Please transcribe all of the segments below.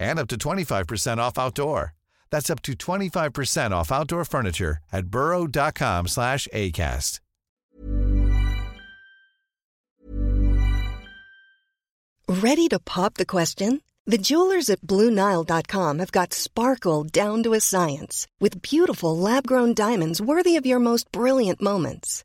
and up to 25% off outdoor. That's up to 25% off outdoor furniture at burrow.com slash ACAST. Ready to pop the question? The jewelers at BlueNile.com have got sparkle down to a science with beautiful lab grown diamonds worthy of your most brilliant moments.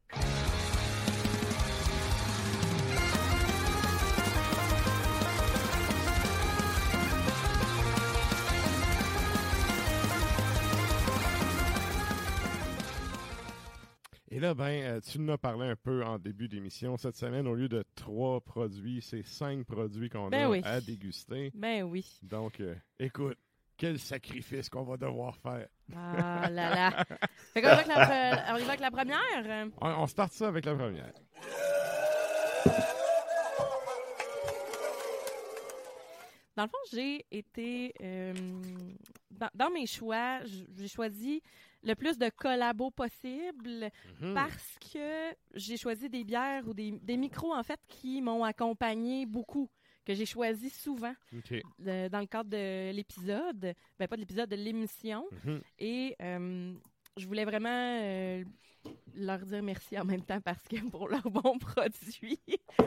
Et là, ben, euh, tu nous as parlé un peu en début d'émission. Cette semaine, au lieu de trois produits, c'est cinq produits qu'on Ben a oui. à déguster. Ben oui. Donc, euh, écoute, quel sacrifice qu'on va devoir faire. Ah là là. Fait qu'on va avec la, pre- on y va avec la première? On, on start ça avec la première. Dans le fond, j'ai été. euh, dans, dans mes choix, j'ai choisi le plus de collabos possible Mhm. parce que j'ai choisi des bières ou des, des micros, en fait, qui m'ont accompagné beaucoup, que j'ai choisi souvent dans le cadre de l'épisode. Ben, pas de l'épisode, de l'émission. Mhm. Et euh, je voulais vraiment euh, leur dire merci en même temps parce que pour leurs bons produits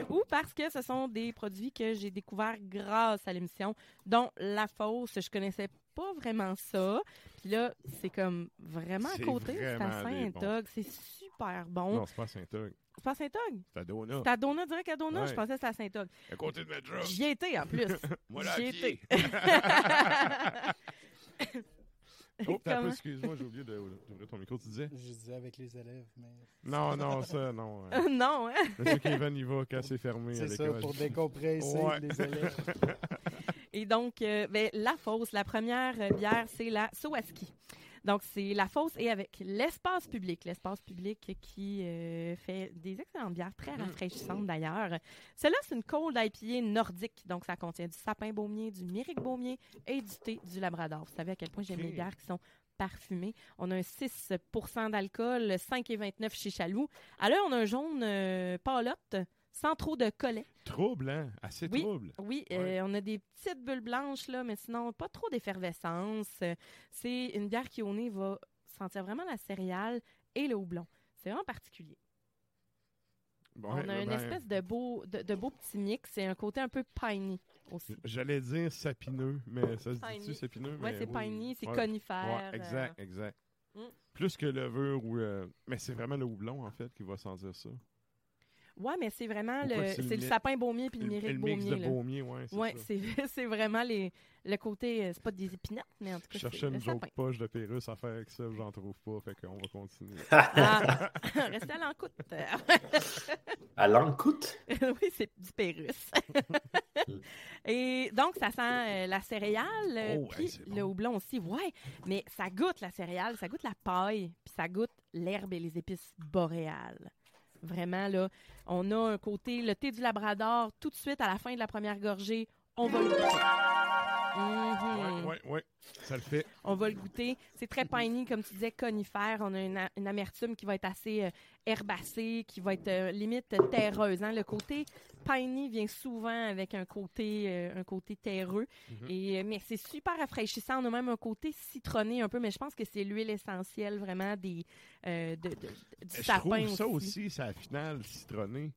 ou parce que ce sont des produits que j'ai découverts grâce à l'émission, dont La Fosse. Je connaissais pas vraiment ça. Puis là, c'est comme vraiment à côté. C'est à. Saint-Og. C'est super bon. Non, c'est pas Saint-Og. C'est pas à Saint-Og? C'est à Donut. C'est à Donut, direct à Donut? Ouais. Je pensais que c'était à Saint-Og. À côté de Medra. J'y ai été en plus. Moi, là, J'y été. Oh, Comment? excuse-moi, j'ai oublié de- d'ouvrir ton micro, tu disais? Je disais avec les élèves, mais. Non, non, ça, non. euh, non, hein? Monsieur Kevin, il va quand c'est fermé C'est ça, pour décompresser Ouais. les élèves. Et donc, euh, ben, la fosse, la première euh, bière, c'est la Sowaski. Donc, c'est la fosse et avec l'espace public. L'espace public qui euh, fait des excellentes bières, très rafraîchissantes d'ailleurs. Celle-là, c'est une cold IPA nordique. Donc, ça contient du sapin baumier, du myrique baumier et du thé du labrador. Vous savez à quel point j'aime les bières qui sont parfumées. On a un 6% d'alcool, 5,29 chez Chaloux. L'heure, on a un jaune euh, palotte, sans trop de collet. Trouble, hein? Assez Oui. trouble. Oui, euh, on a des petites bulles blanches, là, mais sinon, pas trop d'effervescence. Euh, C'est une bière qui, au nez, va sentir vraiment la céréale et le houblon. C'est vraiment particulier. Bon, on a ben, une espèce de beau, de, de beau petit mix et un côté un peu piney aussi. J'allais dire sapineux, mais ça se dit-tu sapineux? Ouais, c'est oui. piney, c'est Ouais. conifère. Ouais, exact, exact. Mm. Plus que levure ou. euh, Mais c'est vraiment le houblon, en fait, qui va sentir ça. Ouais, mais c'est vraiment le, c'est le sapin baumier puis le Le, mix baumier. de là. baumier, ouais, c'est Ouais, c'est c'est vraiment les, le côté, euh, c'est pas des épinettes, mais en tout Je cas, c'est cherchais une joke sapin. poche de Pérus à faire avec ça, j'en trouve pas, fait qu'on va continuer. Ah, restez à l'encoute. À l'encoute? oui, c'est du Pérus. Et donc, ça sent euh, la céréale, Oh, puis hey, le bon. houblon aussi. Ouais, mais ça goûte la céréale, ça goûte la paille, puis ça goûte l'herbe et les épices boréales. Vraiment, là, on a un côté, le thé du Labrador, tout de suite à la fin de la première gorgée, on va le. Ouais, ouais, ouais, ça le fait. On va le goûter. C'est très piney, comme tu disais, conifère. On a une, a- une amertume qui va être assez euh, herbacée, qui va être euh, limite terreuse. hein. Le côté piney vient souvent avec un côté, euh, un côté terreux. Mhm. Et, mais c'est super rafraîchissant. On a même un côté citronné un peu, mais je pense que c'est l'huile essentielle vraiment des, de, de- du Je sapin trouve ça aussi, c'est la finale citronnée.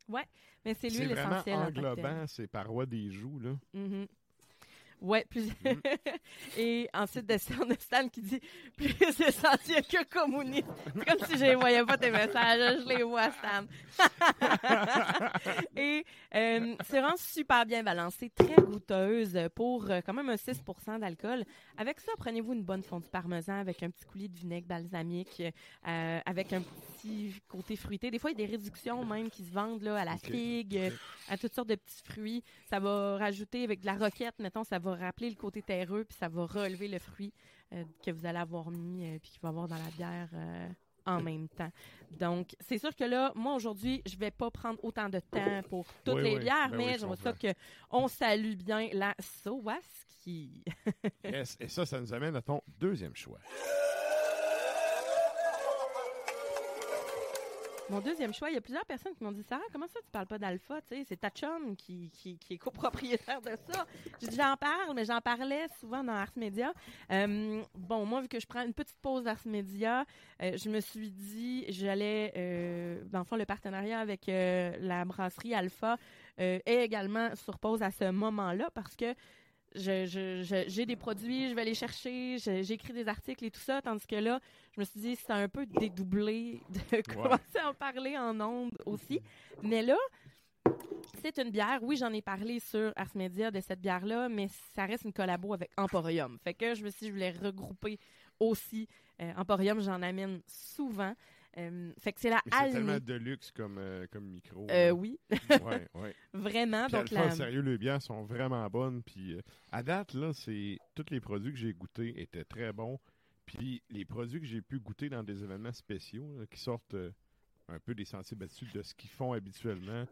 Mais c'est C'est l'huile vraiment essentielle. en que telle. englobant ces parois des joues, là. Mhm. Ouais, plus. Mhm. Et ensuite de a Stan qui dit plus essentiel que communiste. Comme si je ne voyais pas tes messages, je les vois, Stan. Et euh, c'est vraiment super bien balancé, très goûteuse pour euh, quand même un 6% d'alcool. Avec ça, prenez-vous une bonne fondue parmesan avec un petit coulis de vinaigre balsamique, euh, avec un petit côté fruité. Des fois, il y a des réductions même qui se vendent là, à la Ok, figue, euh, à toutes sortes de petits fruits. Ça va rajouter avec de la roquette, mettons, ça va rappeler le côté terreux, puis ça va relever le fruit euh, que vous allez avoir mis, euh, puis qu'il va avoir dans la bière euh, en même temps. Donc, c'est sûr que là, moi, aujourd'hui, je vais pas prendre autant de temps pour toutes Oui, les oui. bières, Ben mais oui, je j'aimerais ça comprends. qu'on salue bien la Sowaski. Yes. Et ça, ça nous amène à ton deuxième choix. Mon deuxième choix, il y a plusieurs personnes qui m'ont dit Sarah, comment ça tu parles pas d'Alpha c'est ta chum qui, est copropriétaire de ça. J'ai j'en parle, mais j'en parlais souvent dans Ars Media. Euh, bon, moi, vu que je prends une petite pause d'Ars Media, euh, je me suis dit j'allais, euh, dans le fond, le partenariat avec euh, la brasserie Alpha est également sur pause à ce moment-là parce que je- je- je- j'ai des produits, je vais les chercher, j'écris des articles et tout ça, tandis que là, je me suis dit, c'est un peu dédoublé de commencer à en parler en ondes aussi. Mais là, c'est une bière. Oui, j'en ai parlé sur Ars Media de cette bière-là, mais ça reste une collabo avec Emporium. Fait que je me suis dit, je voulais regrouper aussi. Euh, Emporium, j'en amène souvent. Euh, fait que c'est la Mais c'est tellement de luxe comme, euh, comme micro. Euh, oui, ouais, ouais. vraiment. Puis Donc, la... sérieux, les bières sont vraiment bonnes. Puis euh, à date, là, c'est tous les produits que j'ai goûtés étaient très bons. Puis les produits que j'ai pu goûter dans des événements spéciaux là, qui sortent un peu des sentiers battus de ce qu'ils font habituellement,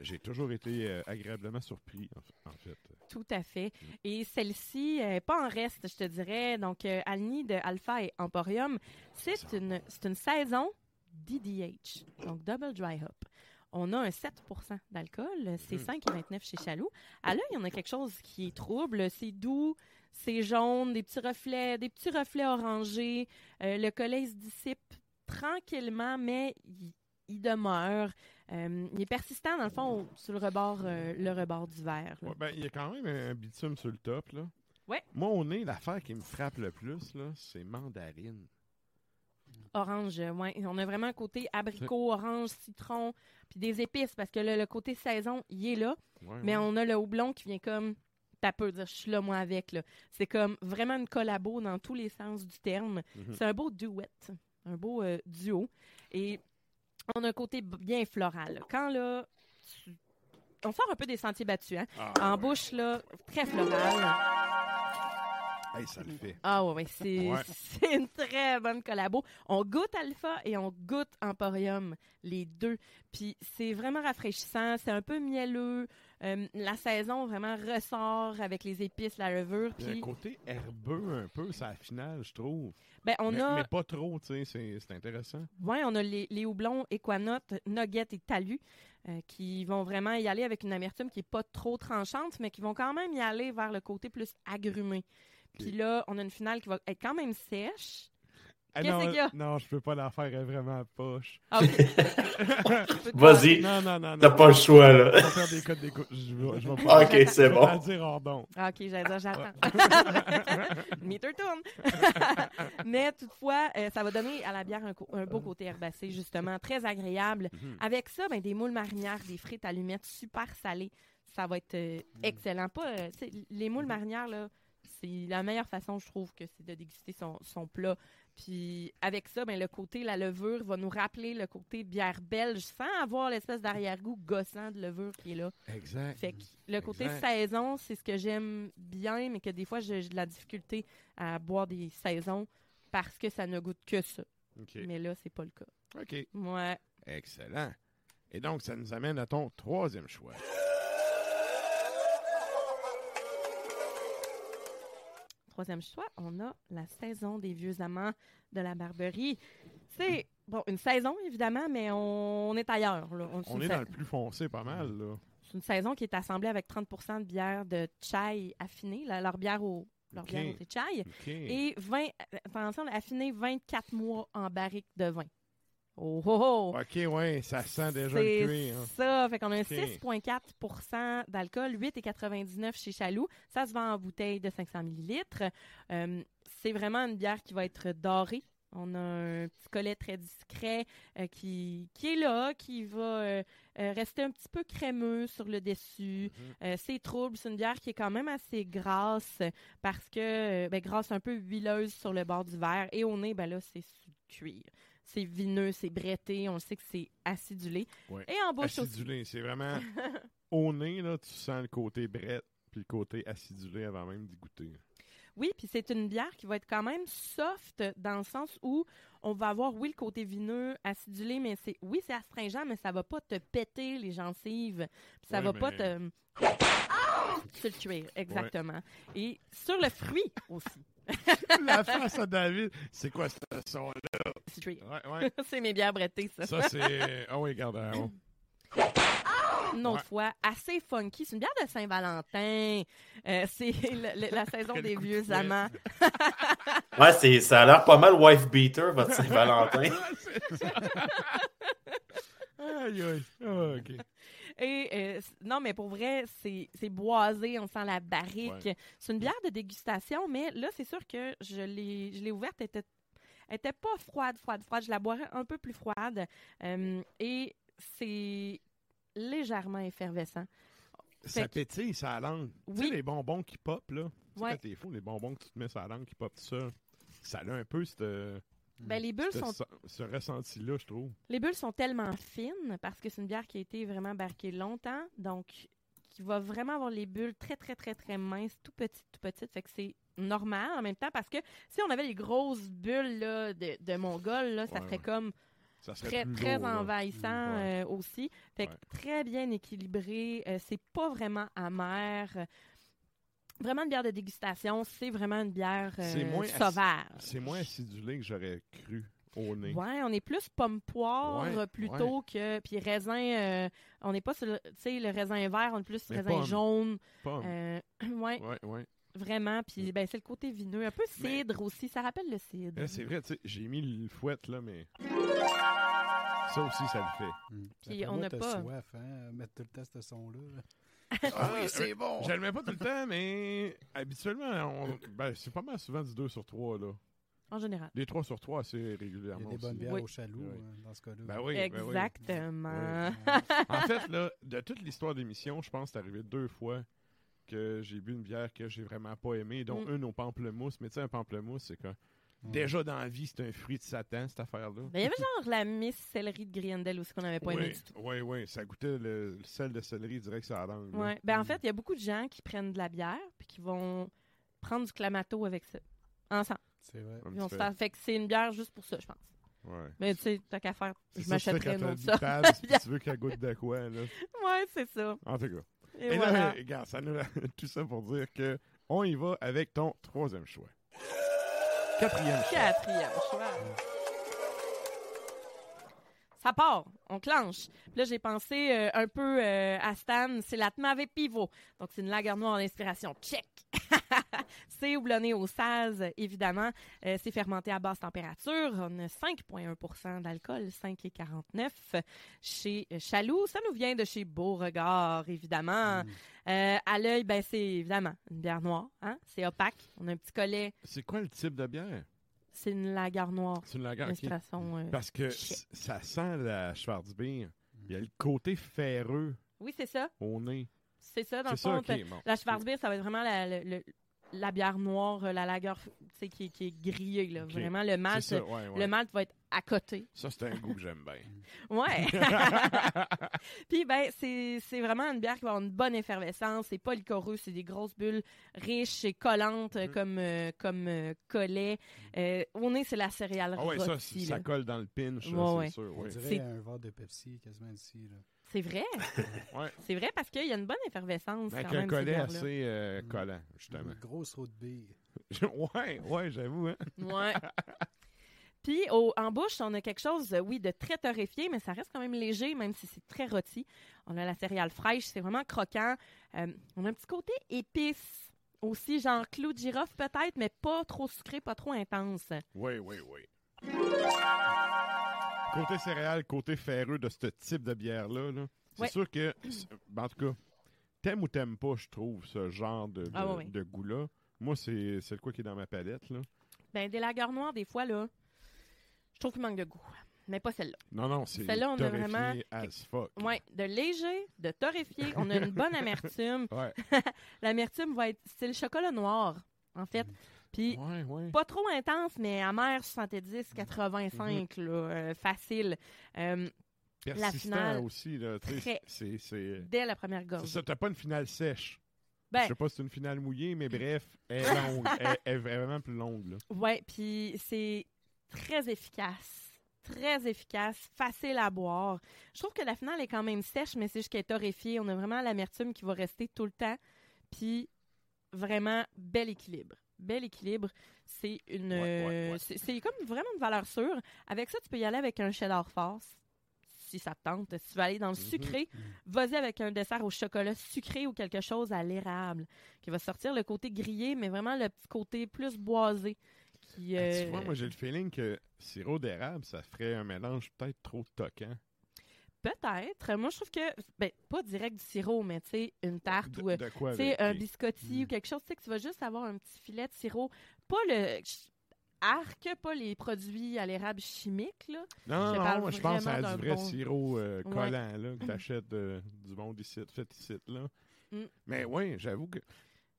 j'ai toujours été euh, agréablement surpris, en, fait. Tout à fait. Et celle-ci, euh, pas en reste, je te dirais. Donc, euh, Alni de Alpha et Emporium, c'est une, une saison DDH, donc Double Dry Hop. On a un 7 d'alcool, c'est 5,29 chez Chaloux. À l'œil, on a quelque chose qui est trouble, c'est doux, c'est jaune, des petits reflets, des petits reflets orangés. Euh, le collet se dissipe tranquillement, mais il, il demeure. Euh, il est persistant, dans le fond, sur le rebord, euh, le rebord du verre. Ouais, ben, il y a quand même un bitume sur le top. Là. Ouais. Moi, au nez, l'affaire qui me frappe le plus, là, c'est mandarine. Orange, euh, ouais. On a vraiment un côté abricot, orange, citron, puis des épices, parce que là, le côté saison, il est là. Ouais, Mais ouais. on a le houblon qui vient comme. T'as peu dire, je suis là, moi, avec. là. C'est comme vraiment une collabo dans tous les sens du terme. Mhm. C'est un beau duet, un beau euh, duo. Et on a un côté bien floral. là. Quand là. tu- On sort un peu des sentiers battus, hein? Ah, En ouais. bouche, là, très floral. Hey, ça le fait. Ah ouais, ouais, c'est Ouais. c'est une très bonne collabo. On goûte Alpha et on goûte Emporium, les deux. Puis c'est vraiment rafraîchissant, c'est un peu mielleux. Euh, la saison vraiment ressort avec les épices, la levure. Il y a un Puis côté herbeux un peu, ça finale, je trouve. ben, on mais, a mais pas trop, tu sais, c'est- c'est intéressant. Ouais, on a les, les houblons Equanote, Nugget et Talus euh, qui vont vraiment y aller avec une amertume qui est pas trop tranchante, mais qui vont quand même y aller vers le côté plus agrumé. Puis là, on a une finale qui va être quand même sèche, Ah, Qu'est-ce non, qu'il y a? Non, je peux pas la faire, elle est vraiment poche. Ah. Vas-y. Non, non, non, non. T'as pas le choix, Je là. vais faire des codes d'écoute. Je vais, je vais pas. Ok, c'est je vais bon. pas le dire. Ah, ok, j'allais dire, j'attends. Meter tourne. Mais toutefois, euh, ça va donner à la bière un, co- un beau côté herbacé, justement, très agréable. Mhm. Avec ça, ben, des moules marinières, des frites allumettes super salées. Ça va être euh, excellent. Pas, euh, les moules marinières, là, c'est la meilleure façon, je trouve, que c'est de déguster son, son plat. Puis avec ça, ben, le côté, la levure va nous rappeler le côté bière belge sans avoir l'espèce d'arrière-goût gossant de levure qui est là. Exact. Fait que le côté Exact. saison, c'est ce que j'aime bien, mais que des fois, j'ai de la difficulté à boire des saisons parce que ça ne goûte que ça. Mais là, c'est pas le cas. OK. Ouais. Excellent. Et donc, ça nous amène à ton troisième choix. Troisième choix, on a la saison des vieux amants de la Barberie. C'est, bon, une saison, évidemment, mais on, on est ailleurs. Là. On est dans le plus foncé pas mal, là. C'est une saison qui est assemblée avec 30% de bière de chai affinée, la- leur bière au, leur bière au thé chai. OK. Et 20, euh, attention, affiné 24 mois en barrique de vin. Oh, oh, oh! OK, ouais, ça sent déjà le cuir. hein. ça. Fait qu'on a un Ok. 6,4% d'alcool, 8,99 chez Chaloux. Ça se vend en bouteille de 500 millilitres. Euh, c'est vraiment une bière qui va être dorée. On a un petit collet très discret euh, qui, qui est là, qui va euh, rester un petit peu crémeux sur le dessus. Mhm. Euh, c'est trouble. C'est une bière qui est quand même assez grasse parce que, ben, grasse un peu huileuse sur le bord du verre. Et au nez, ben là, c'est sous le cuir. C'est vineux, c'est bretté. On le sait que c'est acidulé. Ouais. Et en bouche aussi. Acidulé, c'est vraiment au nez, là, tu sens le côté brette puis le côté acidulé avant même d'y goûter. Oui, puis c'est une bière qui va être quand même soft dans le sens où on va avoir, oui, le côté vineux, acidulé, mais c'est, oui, c'est astringent, mais ça va pas te péter les gencives. Ça Ouais, va pas te. Sur le cuir, exactement. Et sur le fruit aussi. La face à David, c'est quoi ce son-là? C'est. Ouais, ouais. c'est mes bières brettées, ça. Ça, c'est. Ah oui, regarde. hein, on- Une autre Ouais. fois, assez funky. C'est une bière de Saint-Valentin. Euh, c'est le- le- la saison des de vieux amants. Ouais, c'est, ça a l'air pas mal wife beater, votre Saint-Valentin. C'est aïe, aïe. Ah, OK. Et euh, non, mais pour vrai, c'est c'est boisé, on sent la barrique. Ouais. C'est une bière de dégustation, mais là, c'est sûr que je l'ai je l'ai ouverte, elle était, elle était pas froide, froide, froide. Je la boirais un peu plus froide. Euh, et c'est légèrement effervescent. Ça que- pétille, ça langue. Tu sais, les bonbons qui pop, là. Tu sais, Ouais. quand t'es fou, les bonbons que tu te mets la langue qui pop tout ça. Ça a un peu cette, Ben, les bulles ce, sont ce ressenti-là, je trouve. Les bulles sont tellement fines parce que c'est une bière qui a été vraiment barquée longtemps, donc qui va vraiment avoir les bulles très, très, très, très minces, tout petites, tout petites. Fait que c'est normal en même temps parce que si on avait les grosses bulles là, de, de Mongol, là, ça Ouais, serait ouais. comme Ça serait très, très lourd, envahissant Ouais. euh, aussi. Fait que Ouais. très bien équilibré. euh, c'est pas vraiment amer. Vraiment une bière de dégustation, c'est vraiment une bière euh, C'est moins acide- sauvage. C'est moins acidulé que j'aurais cru au nez. Ouais, on est plus pomme poire Ouais, plutôt que puis raisin. euh, on n'est pas sur le, tu sais le raisin vert, on est plus Mais raisin pomme. jaune. Pomme. Euh, ouais, Ouais, ouais. vraiment. Puis ben c'est le côté vineux, un peu Mais- cidre aussi. Ça rappelle le cidre. Là, c'est vrai, tu sais, j'ai mis le fouette, là, mais. Ça aussi, ça le fait. Hum. Puis on n'a t'as pas- soif, hein, mettre tout le temps ce son-là. là. Ah oui, c'est bon. Je le mets pas tout le temps, mais habituellement, on- ben, c'est pas mal souvent du 2 sur 3, là. En général. Des 3 sur 3 assez Il y a régulièrement. des bonnes aussi. bières Oui. au chaloux, Oui. euh, dans ce cas-là. Ben oui, ben oui. Exactement. En fait, là, de toute l'histoire de l'émission, je pense que c'est arrivé deux fois que j'ai bu une bière que j'ai vraiment pas aimée, dont Mm. une au pamplemousse. Mais tu sais, un pamplemousse, c'est que Ouais. déjà dans la vie, c'est un fruit de Satan, cette affaire-là. Ben, il y avait genre la Miss Céleri de Griendel aussi qu'on n'avait pas aimé Oui, du tout. oui, oui, ça goûtait le, le sel de céleri direct sur la langue. Ouais. Ben, en Mm. fait, il y a beaucoup de gens qui prennent de la bière puis qui vont prendre du clamato avec ça. Ensemble. C'est vrai. Ils vont petit se peu. faire- Fait que c'est une bière juste pour ça, je pense. Ouais. Mais tu sais, t'as qu'à faire. Je m'achèterais t'as ça. du Pabst, puis tu veux qu'elle goûte de quoi, là. Ouais, c'est ça. En tout cas. Et, Et voilà. là, regarde, ça nous... tout ça pour dire que on y va avec ton troisième choix. Quatrième. Quatrième choix. Ça part, on clenche. Puis là, j'ai pensé euh, un peu euh, à Stan, c'est la Tmave Pivot. Donc, c'est une lager noire d'inspiration. Check! c'est houblonné au saz, évidemment. Euh, c'est fermenté à basse température. On a 5,1% d'alcool, 5,49 chez Chaloux. Ça nous vient de chez Beauregard, évidemment. Euh, à l'œil, ben, c'est évidemment une bière noire. Hein? C'est opaque. On a un petit collet. C'est quoi le type de bière? C'est une lager noire. C'est une. Inspiration, euh, Parce que ça sent la Schwarzbier. Il y a le côté ferreux Oui, c'est ça. au nez. C'est ça, dans le fond. ça, bon. La Schwarzbier, ça va être vraiment la, bière noire, euh, la lager qui, qui est grillée. Là. Vraiment, le malt, C'est ça, ouais, ouais. le malt va être à côté. Ça, c'est un goût que j'aime bien. Ouais. Puis ben c'est vraiment une bière qui va avoir une bonne effervescence, c'est pas c'est des grosses bulles riches et collantes Mm. euh, comme euh, comme euh, collet. Euh, au nez c'est la céréale Ah ouais, ça, ça colle dans le pinch, Ouais, c'est ouais. sûr. On dirait C'est- un verre de Pepsi quasiment ici. Là. C'est vrai. Ouais. C'est vrai parce qu'il y a une bonne effervescence Avec quand un même, collet assez euh, collant, justement. Une grosse roue de bille. ouais, ouais, j'avoue. Hein? Ouais. Puis au- en bouche, on a quelque chose, euh, oui, de très torréfié, mais ça reste quand même léger, même si c'est très rôti. On a la céréale fraîche, c'est vraiment croquant. Euh, on a un petit côté épice aussi, genre clou de girofle peut-être, mais pas trop sucré, pas trop intense. Oui, oui, oui. Côté céréales, côté ferreux de ce type de bière-là, là, c'est Ouais. sûr que, c'est- ben, en tout cas, t'aimes ou t'aimes pas, je trouve, ce genre de, de, Ah de goût-là. Moi, c'est c'est le quoi qui est dans ma palette. Là. Ben, des lagers noires, des fois, là, je trouve qu'il manque de goût. Mais pas celle-là. Non, non, c'est Celle-là, on a vraiment- as fuck. Ouais, de léger, de torréfié. On a une bonne amertume. Ouais, L'amertume va être style chocolat noir, en fait. Puis ouais, ouais. pas trop intense, mais amer 70, 85, là, euh, facile. Euh, Persistant finale, aussi, là. C'est c'est- dès la première gorge. ça, t'as pas une finale sèche. Ben, Je sais pas si c'est une finale mouillée, mais bref, elle est longue. elle, elle est vraiment plus longue, là. ouais, puis c'est très efficace. Très efficace, facile à boire. Je trouve que la finale est quand même sèche, mais c'est juste qu'elle est torréfiée. On a vraiment l'amertume qui va rester tout le temps. Puis vraiment, bel équilibre. Bel équilibre. C'est une. Ouais, ouais, euh, ouais. c'est- comme vraiment une valeur sûre. Avec ça, tu peux y aller avec un cheddar force. Si ça te tente. Si tu veux aller dans le Mhm. sucré, vas-y avec un dessert au chocolat sucré ou quelque chose à l'érable qui va sortir le côté grillé, mais vraiment le petit côté plus boisé. Qui, Ah, euh, Tu vois, moi, j'ai le feeling que sirop d'érable, ça ferait un mélange peut-être trop toquant. Peut-être. Moi, je trouve que, ben, pas direct du sirop, mais tu sais, une tarte De, ou euh, de quoi tu sais, avec? un biscotti Mm. ou quelque chose, tu sais, que tu vas juste avoir un petit filet de sirop. Pas le arc, pas les produits à l'érable chimiques, là. Non, Je non, moi, je pense à du vrai bon- sirop euh, Ouais. collant, là, que t'achètes euh, du monde ici, fait ici, là. Mm. Mais oui, j'avoue que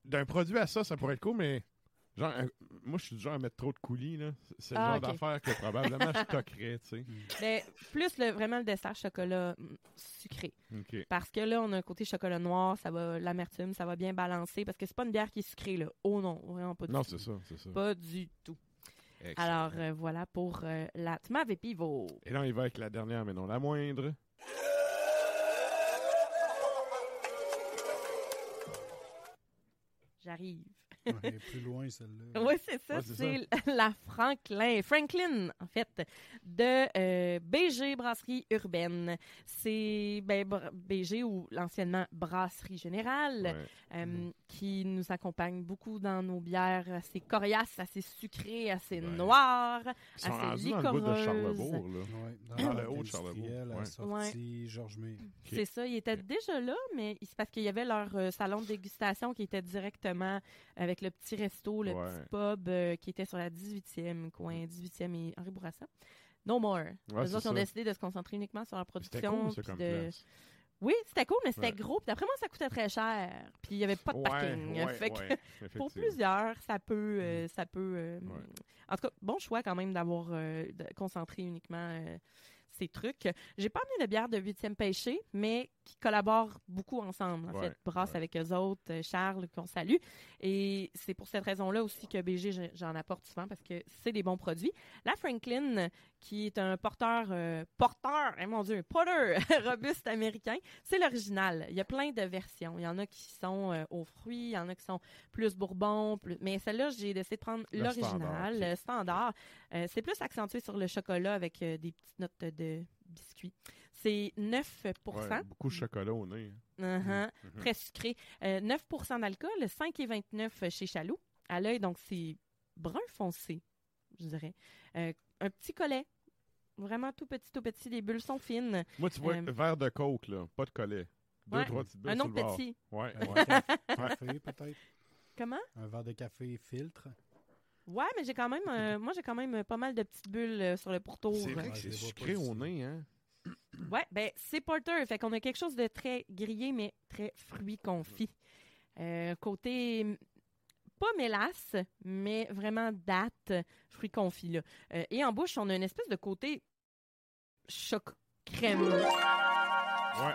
d'un produit à ça, ça pourrait être cool, mais genre, un- moi, je suis du genre à mettre trop de coulis, là. C'est- le Ah, genre d'affaire que probablement je toquerais, tu sais. Mais plus le, vraiment le dessert chocolat mm, sucré. Parce que là, on a un côté chocolat noir, ça va, l'amertume, ça va bien balancer. Parce que c'est pas une bière qui est sucrée, là. Oh non, vraiment pas du Non, tout. c'est ça, c'est ça. Pas du tout. Excellent. Alors, euh, voilà pour euh, la Tmave Pivo. Et là, on y va avec la dernière, mais non la moindre. J'arrive. Ouais, plus loin, celle-là. Oui, c'est ça. Ouais, c'est la Franklin, Franklin, en fait, de euh, BG Brasserie Urbaine. C'est ben, BG ou l'anciennement Brasserie Générale, Ouais. euh, qui nous accompagne beaucoup dans nos bières assez coriaces, assez sucrées, assez Ouais. noires, Ils sont assez rendus dans le bout de. Charlebourg, là. Ouais, dans, Dans le haut de Charlebourg, Georges May. C'est ça, ils étaient déjà là, mais c'est parce qu'il y avait leur euh, salon de dégustation qui était directement avec le petit resto, le Ouais. petit pub euh, qui était sur la 18e, coin 18e et Henri Bourassa. No more. Ouais, Les autres ont décidé de se concentrer uniquement sur la production. cool, ça, de-. Oui, c'était cool, mais c'était Ouais. gros. Puis d'après moi, ça coûtait très cher. Puis il n'y avait pas de parking. Fait que pour plusieurs, ça peut, euh, ça peut. euh. En tout cas, bon choix quand même d'avoir de concentrer uniquement ces trucs. J'ai pas amené de bière de 8e pêché, mais qui collaborent beaucoup ensemble. En Ouais, fait, brasse ouais. avec eux autres, euh, Charles qu'on salue. Et c'est pour cette raison-là aussi que BG je- j'en apporte souvent parce que c'est des bons produits. La Franklin, qui est un porteur, euh, porteur, eh, mon Dieu, porter robuste américain, c'est l'original. Il y a plein de versions. Il y en a qui sont euh, aux fruits, il y en a qui sont plus bourbon, plus... mais celle-là, j'ai décidé de prendre Le l'original, standard, le standard. Euh, c'est plus accentué sur le chocolat avec des petites notes de biscuits. C'est 9 Ouais, beaucoup de chocolat au nez. Mhm. Mhm. Très sucré. Euh, 9% d'alcool, 5,29 chez Chaloux. À l'œil, donc c'est brun foncé, je dirais. Euh, un petit collet. Vraiment tout petit, tout petit. Les bulles sont fines. Moi, tu vois, Euh, verre de coke, là, pas de collet. Deux, Ouais. trois petites bulles Un sur autre le bord. petit. Ouais, Un ouais. café, café, peut-être. Comment? Un verre de café filtre. Ouais, mais j'ai quand même, euh, moi j'ai quand même pas mal de petites bulles euh, sur le pourtour. C'est vrai que c'est sucré au nez, hein? Ouais, ben c'est porter, fait qu'on a quelque chose de très grillé mais très fruit confit. Euh, côté pas mélasse, mais vraiment date fruit confit là. Euh, et en bouche, on a une espèce de côté choc crème. Ouais.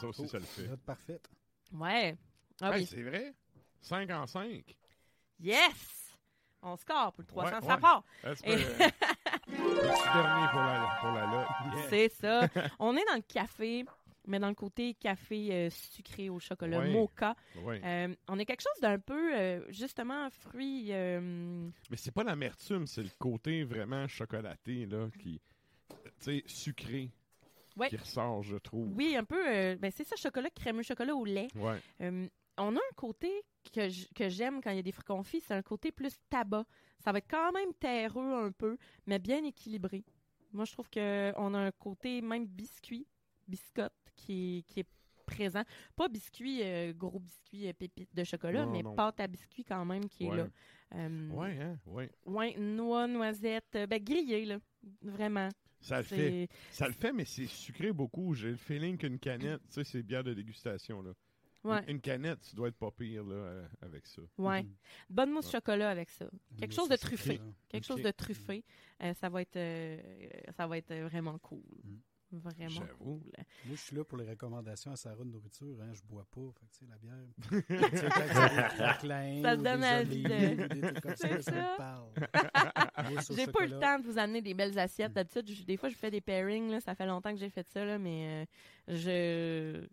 Ça aussi, Oh, ça le fait. Note parfaite. Ouais. Ah Hey, oui. c'est vrai? 5 en 5. Yes. On score pour le 300 Ouais, ça ouais. part. Et- dernier pour la, pour la lotte. Yeah. C'est ça. On est dans le café, mais dans le côté café euh, sucré au chocolat, Ouais. mocha. Ouais. Euh, on a quelque chose d'un peu, euh, justement, fruit. euh, Mais c'est pas l'amertume, c'est le côté vraiment chocolaté, là, qui. Tu sais, sucré. Ouais. Qui ressort, je trouve. oui, un peu. euh, ben, c'est ça, chocolat crémeux, chocolat au lait. Ouais. Euh, on a un côté que que j'aime quand il y a des fruits confits, c'est un côté plus tabac. Ça va être quand même terreux un peu, mais bien équilibré. Moi, je trouve qu'on a un côté même biscuit, biscotte, qui est, qui est présent. Pas biscuit, euh, gros biscuit, euh, pépite de chocolat, Non, mais non. pâte à biscuit quand même qui est là. Euh, Ouais, hein? Ouais. ouais, noix, noisettes, euh, ben grillé, là. Vraiment. Ça le fait. Ça le fait, mais c'est sucré beaucoup. J'ai le feeling qu'une canette, tu sais, c'est bière de dégustation, là. Ouais, Une, une canette, tu dois être pas pire, là, euh, avec ça. ouais. Mhm. Bonne mousse Ouais. chocolat avec ça. Quelque chose de truffé. Quelque chose de truffé. Euh, ça va être euh, ça va être vraiment cool. Mm. Vraiment J'avoue. cool. Moi, je suis là pour les recommandations à Sarah de nourriture. Hein. Je bois pas. Fait que, tu sais, la bière. Tu sais, Ça te donne envie de- olives ou des trucs comme ça, C'est ça ça. J'ai pas eu le temps de vous amener des belles assiettes. D'habitude, je- des fois, je fais des pairings. Là. Ça fait longtemps que j'ai fait ça, là, mais euh, je,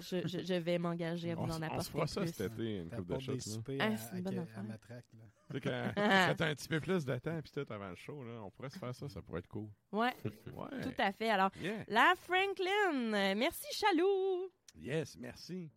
je, je, je vais m'engager à vous On, en s- on apporter se fera ça plus. cet été, une coupe de shots, Ah, à, c'est une à- bonne à matraque. Là. Tu sais, quand, quand t'as un petit peu plus de temps, puis tout avant le show, là, on pourrait se faire ça, ça pourrait être cool. Ouais, Ouais. tout à fait. Alors, Yeah. la Franklin, merci Chaloux. Yes, merci.